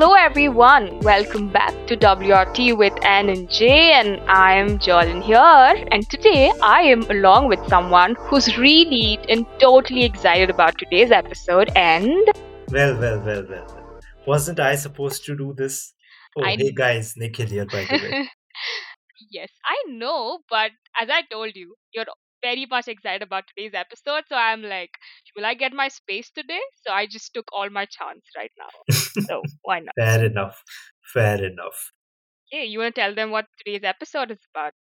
Hello everyone, welcome back to WRT with Ann and Jay and I am Jordan here and today I am along with someone who's really and totally excited about today's episode and Well, well, well, well, well. Wasn't I supposed to do this? Oh, I hey guys, Nikhil here, by the way. Yes, I know, but as I told you, you're very much excited about today's episode, so I'm like, will I get my space today? So I just took all my chance right now. So why not? Fair enough. Fair enough. Okay, you want to tell them what today's episode is about?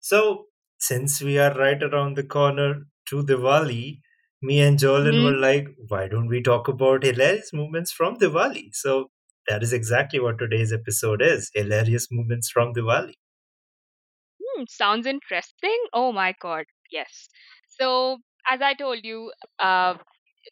So, since we are right around the corner to Diwali, me and Jolan hmm were like, why don't we talk about hilarious moments from Diwali? So, that is exactly what today's episode is hilarious moments from Diwali. Hmm, sounds interesting. Oh my god, yes. So, as I told you, uh,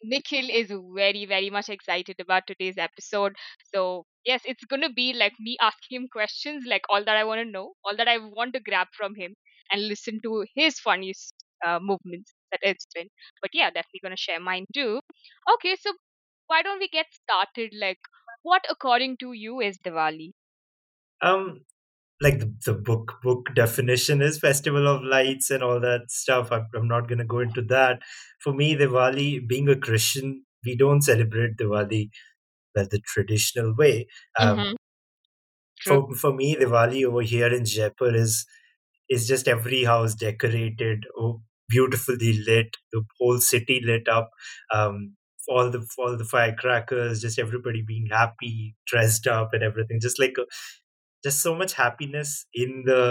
Nikhil is very, very much excited about today's episode. So, yes, it's going to be like me asking him questions, like all that I want to know, all that I want to grab from him, and listen to his funniest uh, movements that it's been. But yeah, definitely going to share mine too. Okay, so why don't we get started? Like, what according to you is Diwali? Um, like the, the book book definition is festival of lights and all that stuff. I'm, I'm not going to go into that. For me diwali being a christian we don't celebrate diwali like the traditional way. Um, Mm-hmm. For for me diwali over here in jaipur is is just every house decorated oh, beautifully lit the whole city lit up. Um, all the all the firecrackers just everybody being happy dressed up and everything just like a, just so much happiness in the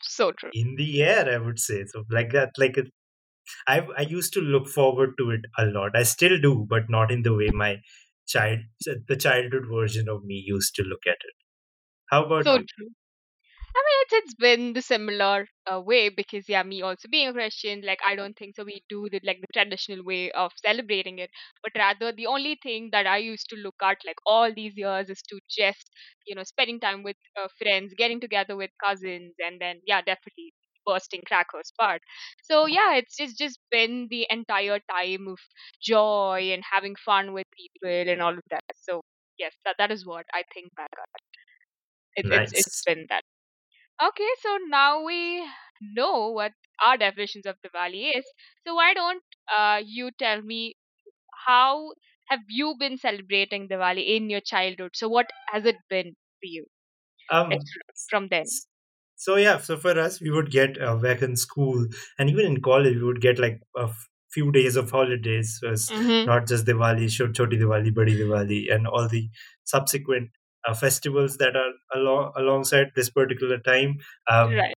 So true. in the air i would say so like that like it, i i used to look forward to it a lot i still do but not in the way my child the childhood version of me used to look at it how about So you true. I mean, it's it's been the similar uh, way because yeah, me also being a Christian, like I don't think so. We do the like the traditional way of celebrating it, but rather the only thing that I used to look at like all these years is to just you know spending time with uh, friends, getting together with cousins, and then yeah, definitely bursting crackers part. So yeah, it's just just been the entire time of joy and having fun with people and all of that. So yes, that that is what I think back at. It, it's it's nice been that. Okay, so now we know what our definitions of Diwali is. So why don't uh, you tell me how have you been celebrating Diwali in your childhood? So what has it been for you? Um fr- from then. So yeah, so for us, we would get uh, back in school and even in college, we would get like a f- few days of holidays. So it's Mm-hmm. not just Diwali, Chot- Choti Diwali, Badi Diwali, and all the subsequent uh, festivals that are along alongside this particular time. Um, Right.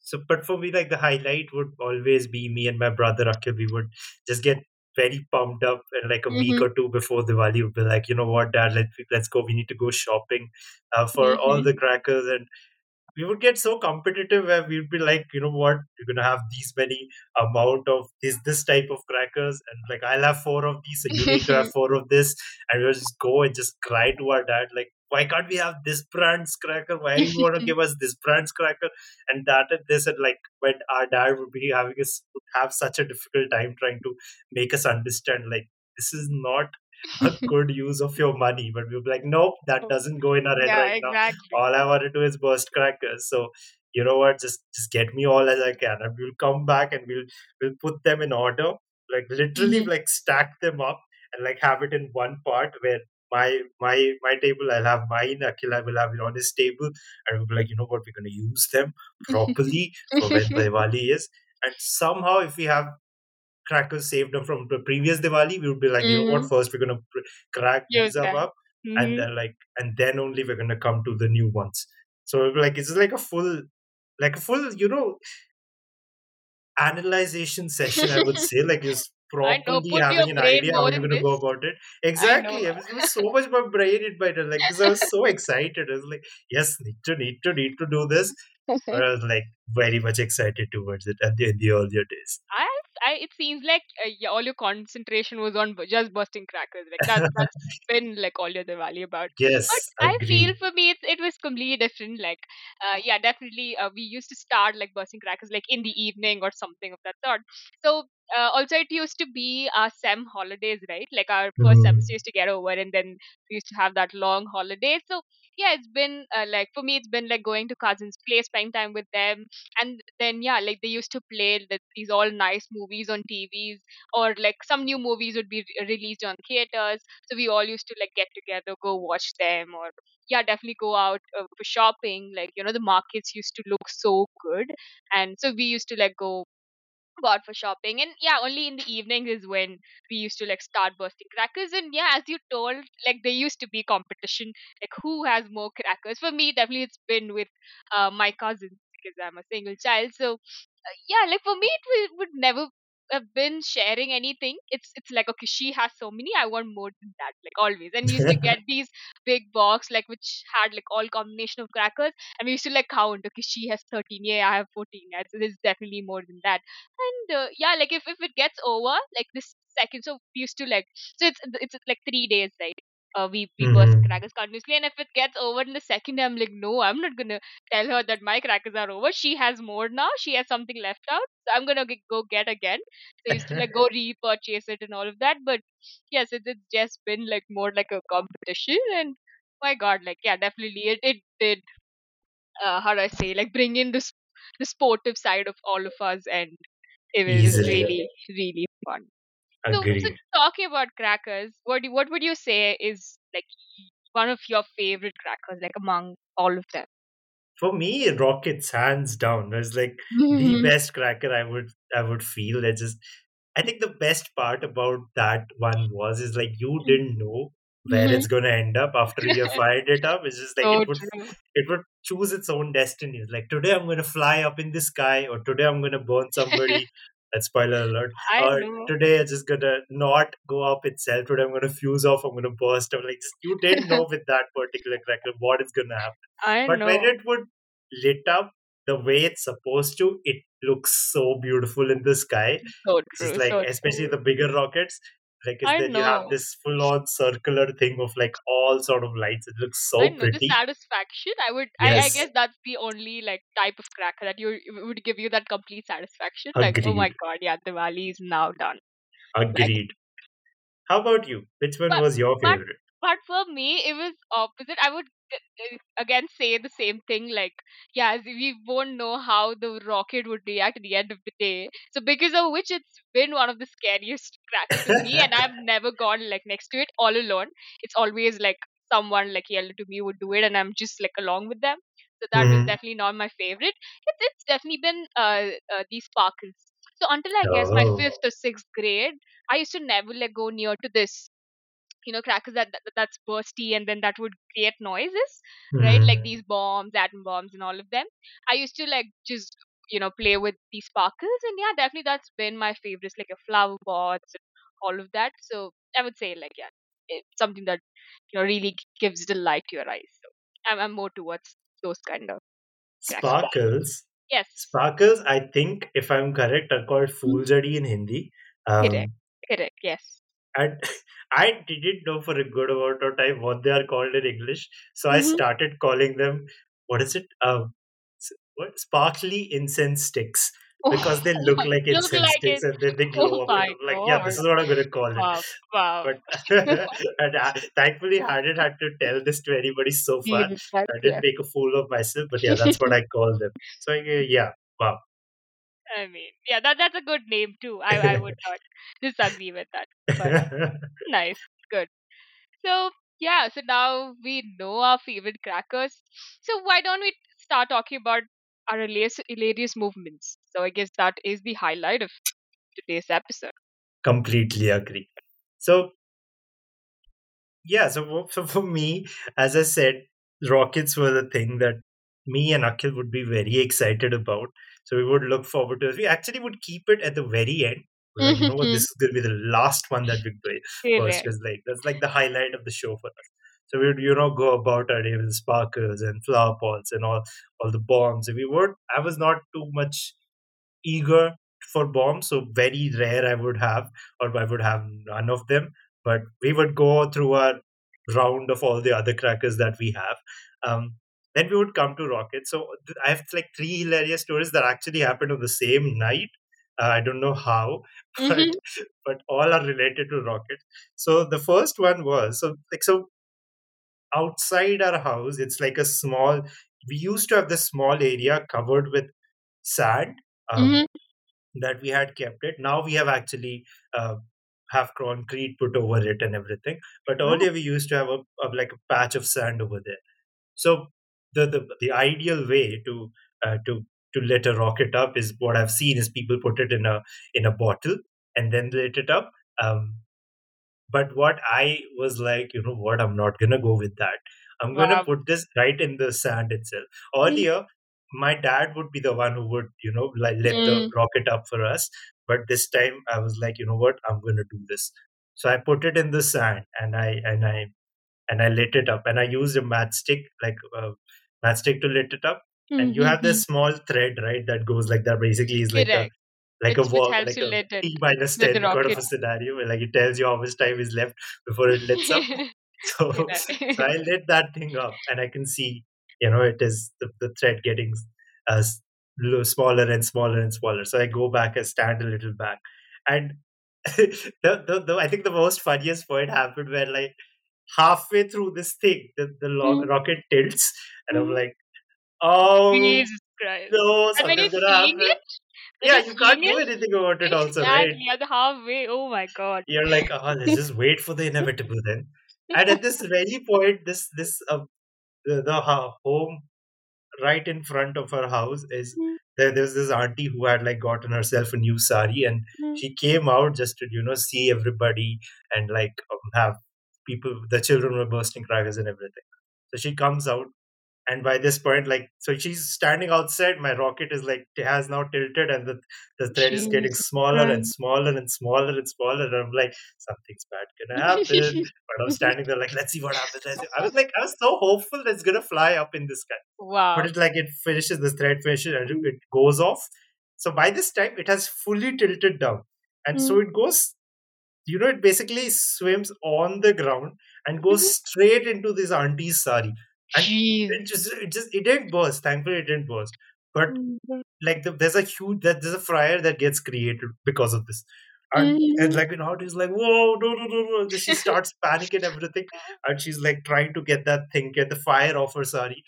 so, but for me, like the highlight would always be me and my brother Akhil. We would just get very pumped up, and like a week Mm-hmm. or two before Diwali, would be like, you know what, Dad, let's let's go. We need to go shopping uh, for all Mm-hmm. the crackers and we would get so competitive where we'd be like, you know what, we're gonna have these many amount of this this type of crackers, and like I'll have four of these, and you need to have four of this, and we'll just go and just cry to our dad like, why can't we have this brand's cracker? Why do you want to give us this brand's cracker? And that and this, and like when our dad would be having us would have such a difficult time trying to make us understand like this is not a good use of your money, but we'll be like, nope, that doesn't go in our head yeah, right now all I want to do is burst crackers. So you know what? Just just get me all as I can, and we'll come back and we'll we'll put them in order, like literally Mm-hmm. like stack them up and like have it in one part where my my my table I'll have mine, Akila will have it on his table, and we'll be like, you know what? We're gonna use them properly for when Diwali is, and somehow if we have crackers saved up from the previous Diwali, we would be like, you know what? mm-hmm. First, we're gonna pr- crack Use these up, up and Mm-hmm. then like and then only we're gonna come to the new ones so like it's like a full like a full you know analyzation session i would say like just I know. properly having an idea how more you're gonna go about it exactly i was, it was so much my brain in my head like because i was so excited i was like yes need to need to need to do this but i was like very much excited towards it at the, in the earlier days I, I, it seems like uh, yeah, all your concentration was on just busting crackers. Like that, that's been like all your Diwali about. But yes I feel for me, it, it was completely different. Like, uh, yeah, definitely, uh, we used to start like bursting crackers like in the evening or something of that sort. So uh, also it used to be our sem holidays right? Like our first semester used to get over and then we used to have that long holiday. So yeah it's been uh, like for me it's been like going to cousins place spending time with them. And then yeah like they used to play the, these all nice movies on tvs or like some new movies would be re- released on theaters. So we all used to like get together go watch them or yeah definitely go out uh, for shopping. Like you know the markets used to look so good. And so we used to like go go out for shopping. And yeah only in the evenings is when we used to like start bursting crackers. And yeah as you told like there used to be competition like who has more crackers. For me definitely it's been with uh, my cousins because i'm a single child. So uh, yeah like for me it will, would never have been sharing anything it's it's like okay she has so many i want more than that like always. And we used to get these big box like which had like all combination of crackers and we used to like count okay she has 13 yeah i have 14 yeah, so there's definitely more than that. And uh, yeah like if, if it gets over like this second so we used to like so it's it's like three days right uh, we we burst Mhm. crackers continuously and if it gets over in the second i'm like no i'm not gonna tell her that my crackers are over. She has more now. She has something left out. So i'm gonna g- go get again. So I used to like go repurchase it and all of that. But yes it, it's just been like more like a competition. And my god like yeah definitely it, it did uh, how do i say like bring in this the sportive side of all of us. And it was Easily. really, really fun. So, so talking about crackers, what do, what would you say is like one of your favorite crackers, like among all of them? For me, rockets hands down. It's like the best cracker I would I would feel. It's just I think the best part about that one was is like you didn't know where Mhm. it's gonna end up after you fired it up. It's just like it would true. it would choose its own destiny. Like today I'm gonna fly up in the sky, or today I'm gonna burn somebody. That's spoiler alert. Uh, or today I'm just gonna not go up itself. Today I'm gonna fuse off. I'm gonna burst. I'm like you didn't know with that particular cracker what is gonna happen. I But when it would lit up the way it's supposed to, it looks so beautiful in the sky. So It's true. like, So especially true. the bigger rockets, like that you have this full on circular thing of like all sort of lights. It looks so I know the satisfaction. I would. I, I guess that's the only like type of cracker that you would give you that complete satisfaction. Like, oh my god, yeah, Diwali is now done. Like Agreed. How about you? Which one but was your favorite? But for me it was opposite. I would uh, again say the same thing like yeah we won't know how the rocket would react at the end of the day. So because of which it's been one of the scariest cracker to me and i've never gone like next to it all alone. It's always like someone like yelled to me would do it and i'm just like along with them. So that was Mhm. definitely not my favorite. It's, it's definitely been uh, uh these sparkles. So until i guess my Oh. fifth or sixth grade i used to never like go near to this you know crackers that, that that's bursty and then that would create noises right like Mhm. these bombs atom bombs and all of them i used to like just you know play with these sparkles and yeah definitely that's been my favorites like a flower pots and all of that so i would say like yeah it's something that you know really gives delight to your eyes so i'm, I'm more towards those kind of crackers Sparkles. yes Sparkles, I think, if I'm correct, are called Mhm. Phuljhadi in Hindi. correct Um, correct yes and I didn't know for a good amount of time what they are called in English. So I hmm started calling them, what is it? Um, what? Sparkly incense sticks. Because oh they look like look incense like sticks it and then they oh glow up. And my I'm like, yeah, this is what I'm going to call it. wow wow But and I, thankfully, I didn't have to tell this to anybody so far. I didn't yes. make a fool of myself. But yeah, that's what I call them. So uh, yeah, wow. I mean, yeah, that that's a good name too. I I would not disagree with that. But nice, good. So yeah, so now we know our favorite crackers. So why don't we start talking about our hilarious, hilarious movements? So I guess that is the highlight of today's episode. Completely agree. So yeah, so for- so for me, as I said, rockets were the thing that me and Akhil would be very excited about. So we would look forward to it. We actually would keep it at the very end. We're like, you know what, this is gonna be the last one that we play first, because like that's like the highlight of the show for us. So we would, you know, go about our day with sparkles and flower pots and all all the bombs. If we would, I was not too much eager for bombs, so very rare I would have, or I would have none of them. But we would go through our round of all the other crackers that we have. Um, then we would come to rockets. So I have like three hilarious stories that actually happened on the same night. Uh, I don't know how, but Mhm. but all are related to rockets. So the first one was so like so outside our house. It's like a small. We used to have this small area covered with sand. Um, Mhm. that we had kept it. Now we have actually uh, have concrete put over it and everything. But Oh, earlier we used to have a, a like a patch of sand over there. So the the, the ideal way to uh, to to let a rocket up is what I've seen is people put it in a in a bottle and then let it up. Um, but what I was like, you know what, I'm not gonna go with that. I'm gonna wow. put this right in the sand itself. Mhm. Earlier, my dad would be the one who would, you know, like let the Mm. rocket up for us. But this time I was like, you know what, I'm gonna do this. So I put it in the sand and I and I and I lit it up and I used a matchstick, like a matchstick to lit it up. And you have this Mhm. small thread, right, that goes like that. Basically, is like a Correct. like a Which which walk, like a T minus 10 kind of a scenario where like it tells you how much time is left before it lets up. So, so I lit that thing up and I can see, you know, it is the, the thread getting uh, smaller and smaller and smaller. So I go back and stand a little back. And the, the, the, I think the most funniest point happened where like halfway through this thing, the, the lo- Mm, rocket tilts and I'm mhm. like, oh Jesus Christ. no, And when you're seeing it, Yeah, you can't do anything about it also, right? at the halfway. Oh my God. You're like, oh, let's just wait for the inevitable then. And at this very point, this this uh, the, the ho- home right in front of her house is Mm, there. There's this auntie who had like gotten herself a new sari, and mm, she came out just to you know see everybody and like um, have people. The children were bursting crackers and everything. So she comes out and by this point like so she's standing outside my rocket is like it has now tilted and the, the thread is getting smaller and smaller and smaller and smaller and i'm like something's bad gonna happen but i'm standing there like let's see what happens see. i was like i was so hopeful that it's gonna fly up in the sky Wow! but it like it finishes the thread finishes and it goes off so by this time it has fully tilted down and so Mm, it goes you know it basically swims on the ground and goes mhm. straight into this auntie's sari. And it just it just it didn't burst. Thankfully it didn't burst. But Mhm. like the, there's a huge that there's a fryer that gets created because of this. And and Mhm. like aunt is like whoa no no no no. She starts panicking everything and she's like trying to get that thing get the fire off her sari.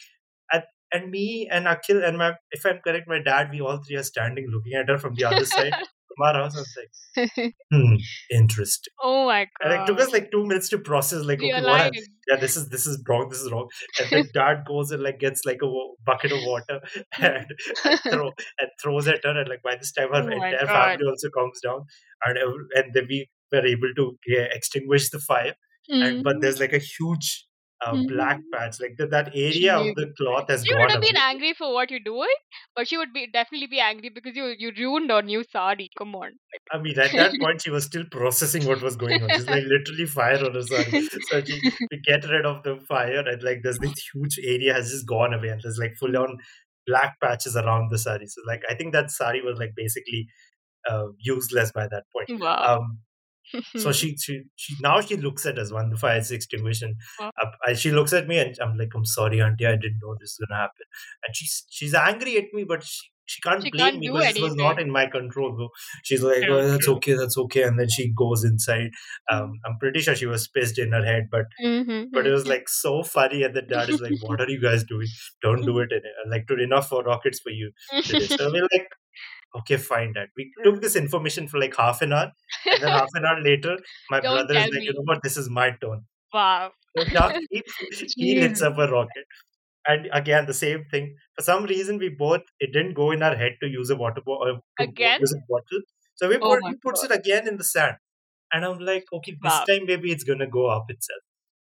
And and me and Akhil and my if I'm correct my dad we all three are standing looking at her from the other side house I was like hmm interesting oh my god! and it took us like two minutes to process, like, okay, what? Yeah, this is this is wrong. This is wrong. And then dad goes and like gets like a bucket of water and and throw and throws at her. And like by this time, her oh entire family also comes down, and and then we were able to yeah, extinguish the fire. And but there's like a huge uh, black Mhm. patch, like that that area of the cloth has She would have been away. angry for what you're doing, but she would be definitely be angry because you you ruined her new sari. Come on. I mean, at that point, she was still processing what was going on. She's like literally fire on her sari. So she we get rid of the fire, and like there's this huge area has just gone away, and there's like full on black patches around the sari. So like I think that sari was like basically uh, useless by that point. wow. Um, so she, she she now she looks at us when the fire is extinguished, and Wow. uh, I, she looks at me, and I'm like, I'm sorry, auntie, I didn't know this was gonna happen. And she's she's angry at me, but she. She can't She blame can't me because it was not in my control. So she's like, "Oh, that's okay, that's okay," and then she goes inside. Um, I'm pretty sure she was pissed in her head, but but it was Mm-hmm. like so funny. And the dad is like, "What are you guys doing? Don't do it! In, like, to enough for rockets for you today." So we're like, Okay, fine, Dad. We took this information for like half an hour, and then half an hour later, my Don't brother is like, you know what, this is my turn. Wow. So he, he lets up a rocket. And again, the same thing. For some reason, we both, it didn't go in our head to use a water bottle, bo- Again? use a bottle. So we Oh put, he puts god. it again in the sand. And I'm like, okay, this Wow. time maybe it's going to go up itself.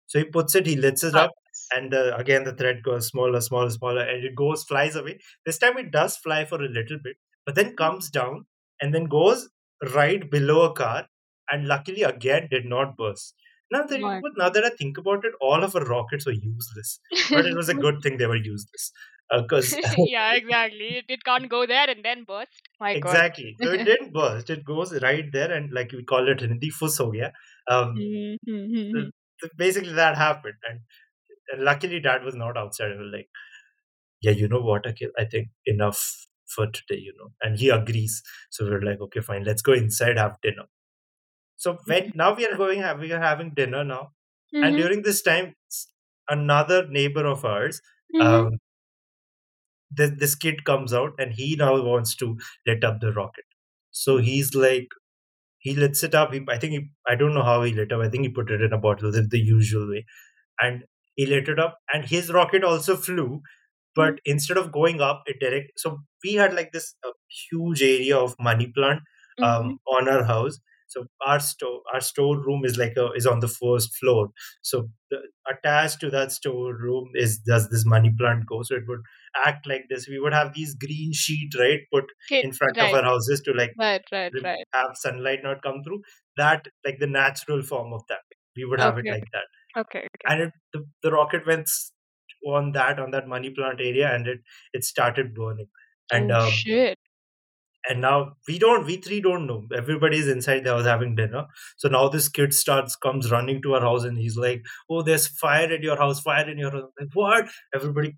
So he puts it, he lets it Wow. up, and uh, again the thread goes smaller, smaller, smaller, and it goes, flies away. This time it does fly for a little bit, but then comes down and then goes right below a car, and luckily again did not burst. Now that, you now that I think about it, all of our rockets were useless, but it was a good thing they were useless because yeah, exactly. It, it can't go there and then burst. My god. exactly. So it didn't burst; it goes right there, and like we call it Hindi fus ho gaya. Um, so Mhm. so basically that happened, and And luckily, dad was not outside. I was like, yeah, you know what, Akhil? I think enough. For today, you know. And he agrees. So we're like, okay, fine, let's go inside, have dinner. So when now we are going, we are having dinner now, and Mm-hmm. during this time, another neighbor of ours, Mm-hmm. um, this, this kid comes out, and he now wants to let up the rocket. So he's like, he lets it up. He, I think he, I don't know how he lit up. I think he put it in a bottle the, the usual way, and he lit it up. And his rocket also flew, but instead of going up it direct so we had like this uh, huge area of money plant Mm-hmm. um, on our house so our store our store room is like a, is on the first floor so the, attached to that store room is does this money plant go so it would act like this we would have these green sheet right put Okay. in front of our houses to like Right. Right. Right. have sunlight not come through that like the natural form of that we would have it like that Okay. Okay. and it, the, the rocket went on that on that money plant area and it it started burning. And oh um, shit. and now we don't we three don't know. Everybody's inside the house having dinner. So now this kid starts comes running to our house and he's like oh there's fire at your house fire in your house. I'm like what? Everybody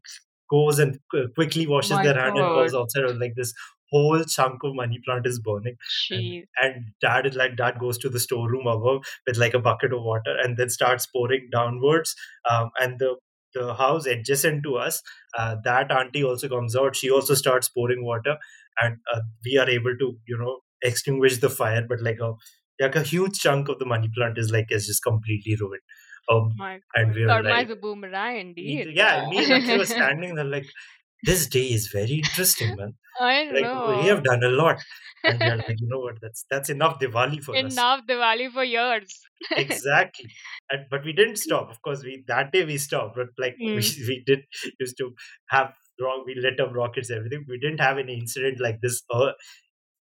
goes and quickly washes My their hand and goes outside like this whole chunk of money plant is burning. And and dad is like dad goes to the storeroom above with like a bucket of water and then starts pouring downwards. Um, and the the house adjacent to us uh, that auntie also comes out. She also starts pouring water and uh, we are able to you know extinguish the fire. But like a like a huge chunk of the money plant is like is just completely ruined. Um My and we Karma like is a boomerang, indeed. yeah me and Akhil were standing there like this day is very interesting man I like we have done a lot and we are like you know what that's that's enough diwali for us Enough Diwali for years. exactly and but we didn't stop of course we that day we stopped but like we, Mm. we did used to have wrong we lit up rockets everything we didn't have any incident like this uh,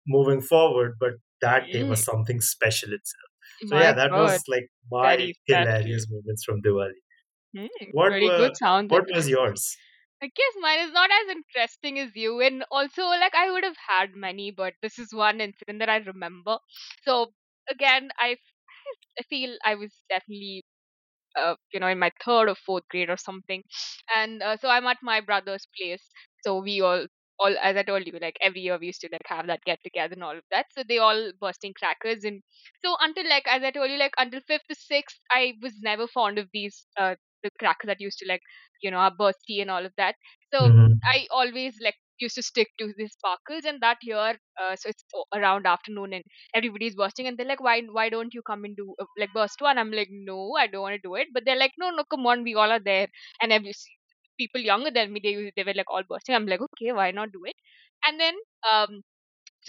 moving forward but that day was Mm. something special itself so My yeah that God. was like my hilarious moments from diwali Mm. what Very were what was. yours I guess mine is not as interesting as you, and also like I would have had many, but this is one incident that I remember. So again, I I feel I was definitely uh, you know in my third or fourth grade or something, and uh, so I'm at my brother's place. So we all all as I told you, like every year we used to like have that get together and all of that. So they all bursting crackers, and so until like as I told you, like until fifth to sixth, I was never fond of these uh the crackers that used to like you know are bursty and all of that. So hmm I always like used to stick to these sparkles and that year uh, so it's around afternoon and everybody's bursting and they're like why why don't you come and do uh, like burst one? I'm like no i don't want to do it. But they're like no no come on we all are there. And every people younger than me they they were like all bursting. I'm like okay why not do it? And then um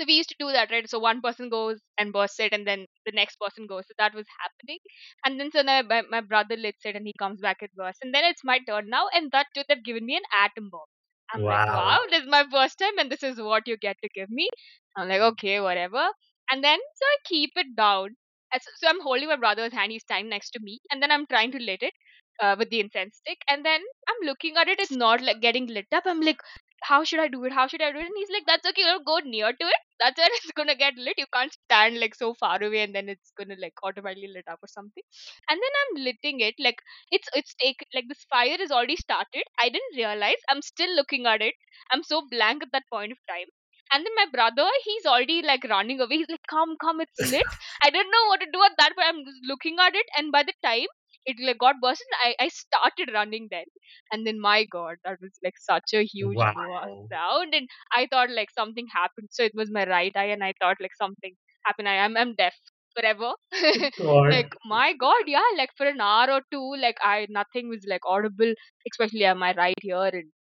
so we used to do that right? So one person goes and bursts it and then the next person goes. So that was happening. And then so now my, my brother lets it and he comes back and bursts. And then it's my turn now and that too they've given me an atom bomb. I'm like wow. Wow this is my first time and this is what you get to give me. I'm like okay whatever. And then so i keep it down. So, so i'm holding my brother's hand. He's standing next to me. And then i'm trying to lit it uh, with the incense stick. And then i'm looking at it. It's not like getting lit up. I'm like how should I do it? How should I do it? And he's like, that's okay. You go near to it. That's when it's gonna get lit. You can't stand like so far away, and then it's gonna like automatically lit up or something. And then I'm litting it. Like it's it's take like this fire is already started. I didn't realize. I'm still looking at it. I'm so blank at that point of time. And then my brother, he's already like running away. He's like, come, come, it's lit. I didn't know what to do at that point. I'm just looking at it, and by the time it like got busted, I I started running then. And then my god that was like such a huge wow. sound and i thought like something happened. So it was my right eye and i thought like something happened. I am i'm deaf forever. Oh, like my god yeah like for an hour or two like i nothing was like audible especially at my right ear. And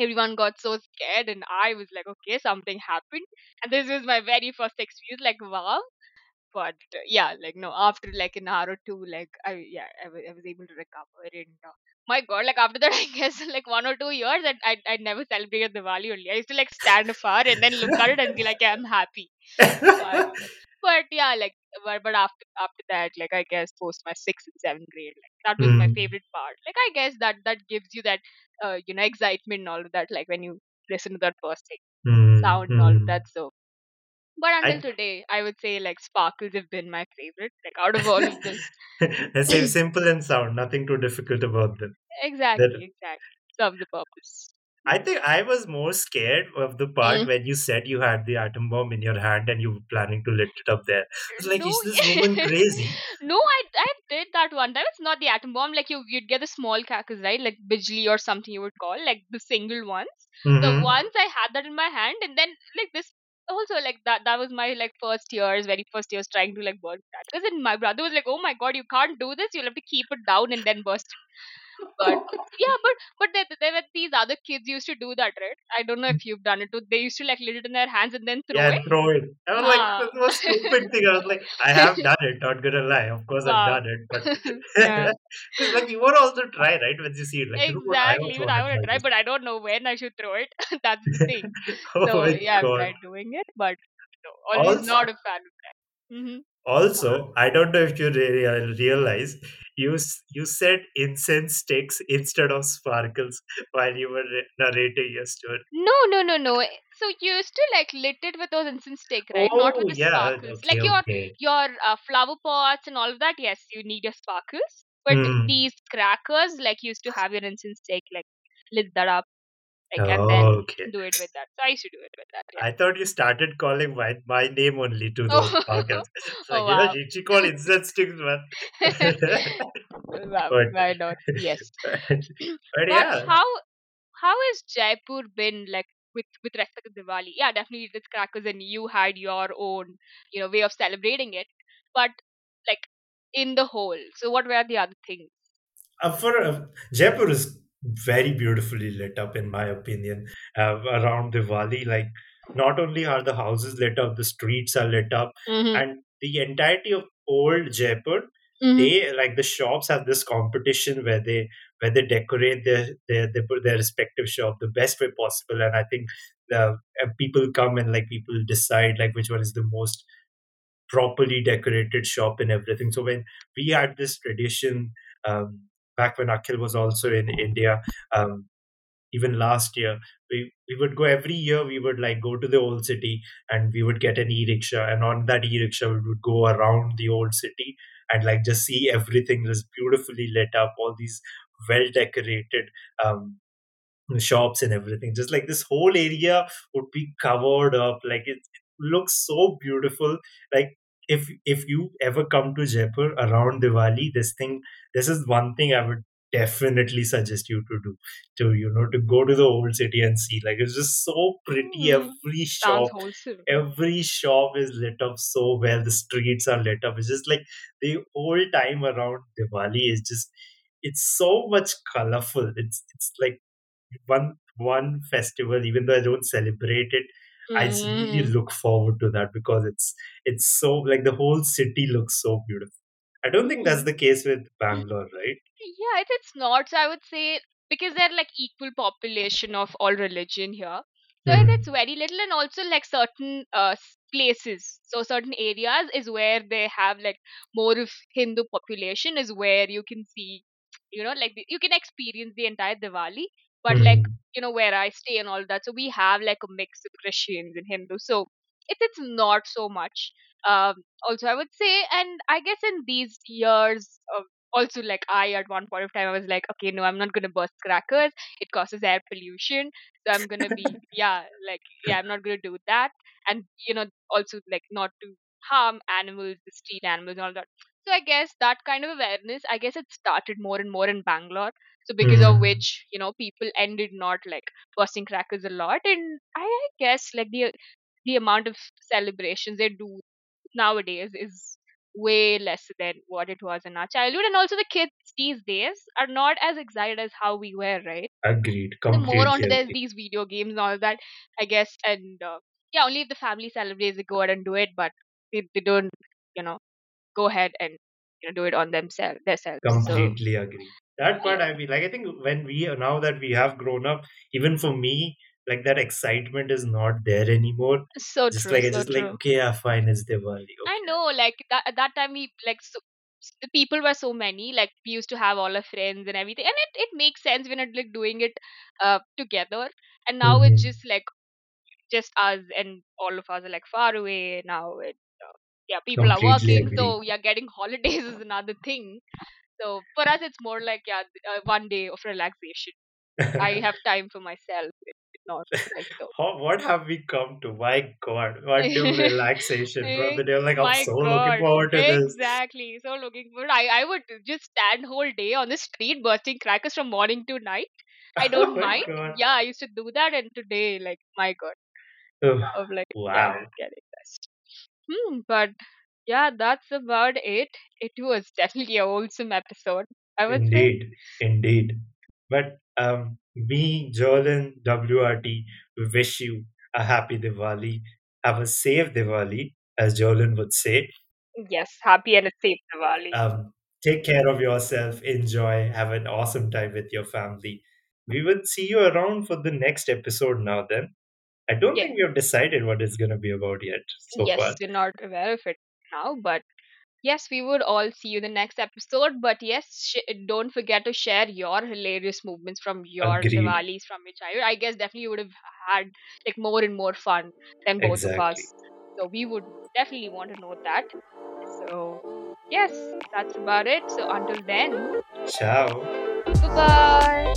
everyone got so scared and i was like okay something happened. And this was my very first experience like wow but uh, yeah like no after like an hour or two like i yeah i, wa- I was able to recover and uh, my god like after that i guess like one or two years i i i never celebrated diwali only. I used to like stand afar and then look at it and be like yeah, i'm happy. But but yeah like but, but after after that like i guess post my sixth and seventh grade like that was my Mm, favorite part. Like i guess that that gives you that uh, you know excitement and all of that like when you listen to that first thing mm, sound and all of mm. that so but until I today, I would say like sparkles have been my favorite. Like out of all of this, Let's say simple and sound, nothing too difficult about them. Exactly, exactly, serve the purpose. I think I was more scared of the part Mm. when you said you had the atom bomb in your hand and you were planning to lift it up there. I was like, No, is this woman crazy? no, I I did that one time. It's not the atom bomb. Like you, you'd get the small crackers, right? Like bijli or something you would call, like the single ones. So hmm once I had that in my hand, and then like this also like that that was my like first years, very first years trying to like burn crackers, and my brother was like, "Oh my god, you can't do this. You'll have to keep it down and then burst it." But yeah, but but there, there were these other kids used to do that, right? I don't know if you've done it too. They used to like lit it in their hands and then throw Yeah, it. throw it. I was like, Ah. this was a stupid thing. I was like, I have done it, not gonna lie. Of course, I've done it, but yeah. like you want also try, right? When you see it, like, you know what? I Exactly. Even I to want try to try, but I don't know when I should throw it. That's the thing. oh So yeah, I've tried doing it, but no, always Also, not a fan of that. hmm Also, I don't know if you re- realize you s- you said incense sticks instead of sparkles while you were re- narrating your story. No, no, no, no. So you used to like lit it with those incense stick, right? Not with Oh the yeah, sparkles. okay, Like your okay. your uh, flower pots and all of that. Yes, you need your sparkles. But Hmm. these crackers, like, used to have your incense stick, like lit that up, and then Oh, okay. do it with that. So I used to do it with that. Yeah. I thought you started calling my, my name only to those Oh. It's like oh you know, wow. she, called incense sticks, man. Wow, but why not? Yes. but But yeah, how how has Jaipur been like with with respect to Diwali? Yeah, definitely it's crackers, and you had your own you know way of celebrating it. But like in the whole, so what were the other things? Uh, for uh, Jaipur is very beautifully lit up, in my opinion. Uh, around Diwali, like not only are the houses lit up, the streets are lit up, Mm-hmm. and the entirety of old Jaipur, Mm-hmm. they like the shops have this competition where they where they decorate their their they put their respective shop the best way possible, and I think the uh, people come and like people decide like which one is the most properly decorated shop and everything. So when we had this tradition um, back when Akhil was also in India, um, even last year, we, we would go every year. We would like go to the old city and we would get an e-rickshaw, and on that e-rickshaw we would go around the old city and like just see everything just beautifully lit up, all these well decorated um, shops and everything. Just like this whole area would be covered up. Like it, it looks so beautiful. Like if if you ever come to Jaipur around Diwali, this thing this is one thing I would definitely suggest you to do. To you know to go to the old city and see. Like it's just so pretty. Mm, Every shop wholesome. every shop is lit up so well the streets are lit up it's just like the whole time around diwali is just it's so much colorful it's it's like one one festival even though i don't celebrate it i s- really Mm, look forward to that because it's it's so like the whole city looks so beautiful i don't think that's mm. the case with bangalore right Yeah, it's, it's not. So I would say because they're like equal population of all religion here. So it- it's very little, and also like certain uh places. So certain areas is where they have like more of Hindu population is where you can see, you know, like the, you can experience the entire Diwali. But like hmm you know where I stay and all that, so we have like a mix of Christians and Hindus. So it's it's not so much. Um, also I would say, and I guess in these years also like i at one point of time i was like okay no i'm not to burst crackers it causes air pollution so i'm to be yeah like yeah i'm not to do that and you know also like not to harm animals the street animals and all that. So i guess that kind of awareness i guess it started more and more in bangalore. So because of hmm which you know people ended not like bursting crackers a lot. And i, I guess like the the amount of celebrations they do nowadays is way less than what it was in our childhood. And also the kids these days are not as excited as how we were right? Agreed. The more completely onto there's these video games and all that i guess. And uh, yeah only if the family celebrates they go ahead and do it. But they, they don't you know go ahead and you know do it on themselves themselves so Completely agree. That part I mean, like I think when we now that we have grown up, even for me, like that excitement is not there anymore. so Just true like it's so just like true okay, yeah, fine, it's Diwali. i know like that, at that time we like so the people were so many like we used to have all our friends and everything and it, it makes sense when it like doing it uh together and now it's hmm just like just us and all of us are like far away now it yeah people are working agree. so yeah getting holidays is another thing so for us it's more like yeah uh, one day of relaxation I have time for myself. Not like so. How, what have we come to? My God, what do relaxation from the day. Like, I'm so looking forward to this. exactly. So looking forward. I I would just stand whole day on the street bursting crackers from morning to night. I Oh don't my mind. God. Yeah, I used to do that, and today, like, my God, of like, wow. getting rest. Hmm, but yeah, that's about it. It was definitely a wholesome episode, I would say. Indeed, indeed. But um, me, Jolin, WRT, we wish you a happy Diwali. Have a safe Diwali, as Jolin would say. Yes, happy and a safe Diwali. Um, take care of yourself. Enjoy. Have an awesome time with your family. We will see you around for the next episode now. Then I don't Yeah, think we have decided what it's going to be about yet so yes, far. we're not aware of it now, but yes, we would all see you the next episode. But yes, sh- don't forget to share your hilarious movements from your Agreed. Diwalis from your childhood. I guess definitely you would have had like more and more fun than both of us. So we would definitely want to know that. So yes, that's about it. So until then, Ciao. bye bye.